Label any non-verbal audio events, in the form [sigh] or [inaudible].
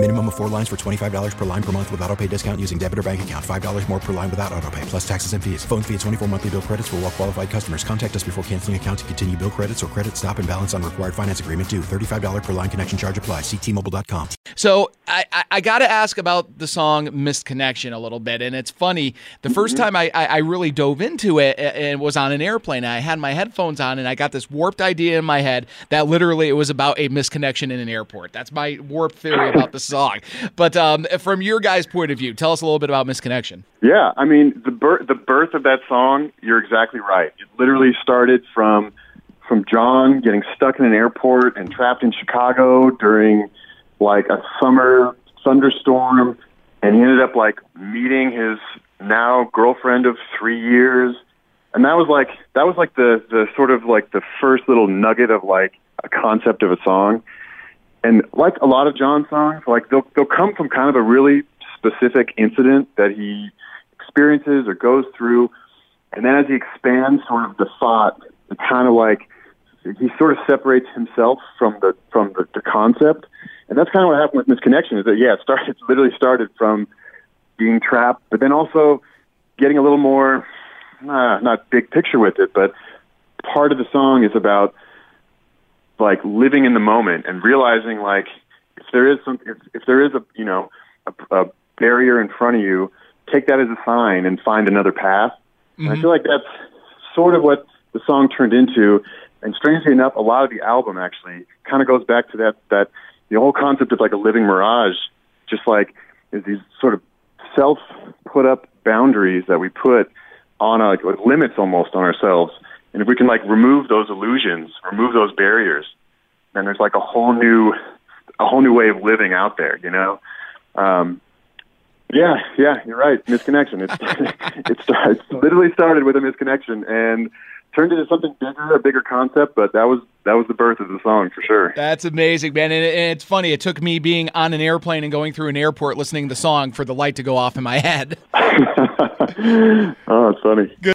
Minimum of four lines for $25 per line per month with auto pay discount using debit or bank account. $5 more per line without auto pay, plus taxes and fees. Phone fee at 24 monthly bill credits for all well qualified customers. Contact us before canceling account to continue bill credits or credit stop and balance on required finance agreement due. $35 per line connection charge apply. Ctmobile.com. So I, I, I got to ask about the song "Missed Connection" a little bit, and it's funny. The 1st mm-hmm. time I, I, I really dove into it and was on an airplane. I had my headphones on, and I got this warped idea in my head that literally it was about a misconnection in an airport. That's my warped theory about the song. But um, from your guys' point of view, tell us a little bit about Missed Connection. Yeah, I mean the birth the birth of that song. You're exactly right. It literally started from from John getting stuck in an airport and trapped in Chicago during like a summer thunderstorm, and he ended up like meeting his now girlfriend of three years, and that was like that was like the the sort of like the first little nugget of like a concept of a song. And like a lot of John songs, like they'll they'll come from kind of a really specific incident that he experiences or goes through, and then as he expands sort of the thought, it kind of like he sort of separates himself from the from the, the concept, and that's kind of what happened with Missed Connection. Is that yeah, it started it [laughs] literally started from being trapped, but then also getting a little more uh, not big picture with it, but part of the song is about like living in the moment and realizing like if there is some if, if there is a you know a, a barrier in front of you, take that as a sign and find another path. And I mm-hmm. feel like that's sort of what the song turned into. And strangely enough, a lot of the album actually kind of goes back to that that the whole concept of like a living mirage, just like is these sort of self put up boundaries that we put on a, like limits almost on ourselves. And if we can like remove those illusions, remove those barriers, then there's like a whole new a whole new way of living out there, you know? Um, yeah, yeah, you're right. Missed Connection. It's [laughs] it's it's literally started with a misconnection and turned into something bigger, a bigger concept. But that was that was the birth of the song for sure. That's amazing, man. And, and it's funny. It took me being on an airplane and going through an airport listening to the song for the light to go off in my [laughs] head. [laughs] oh, it's funny.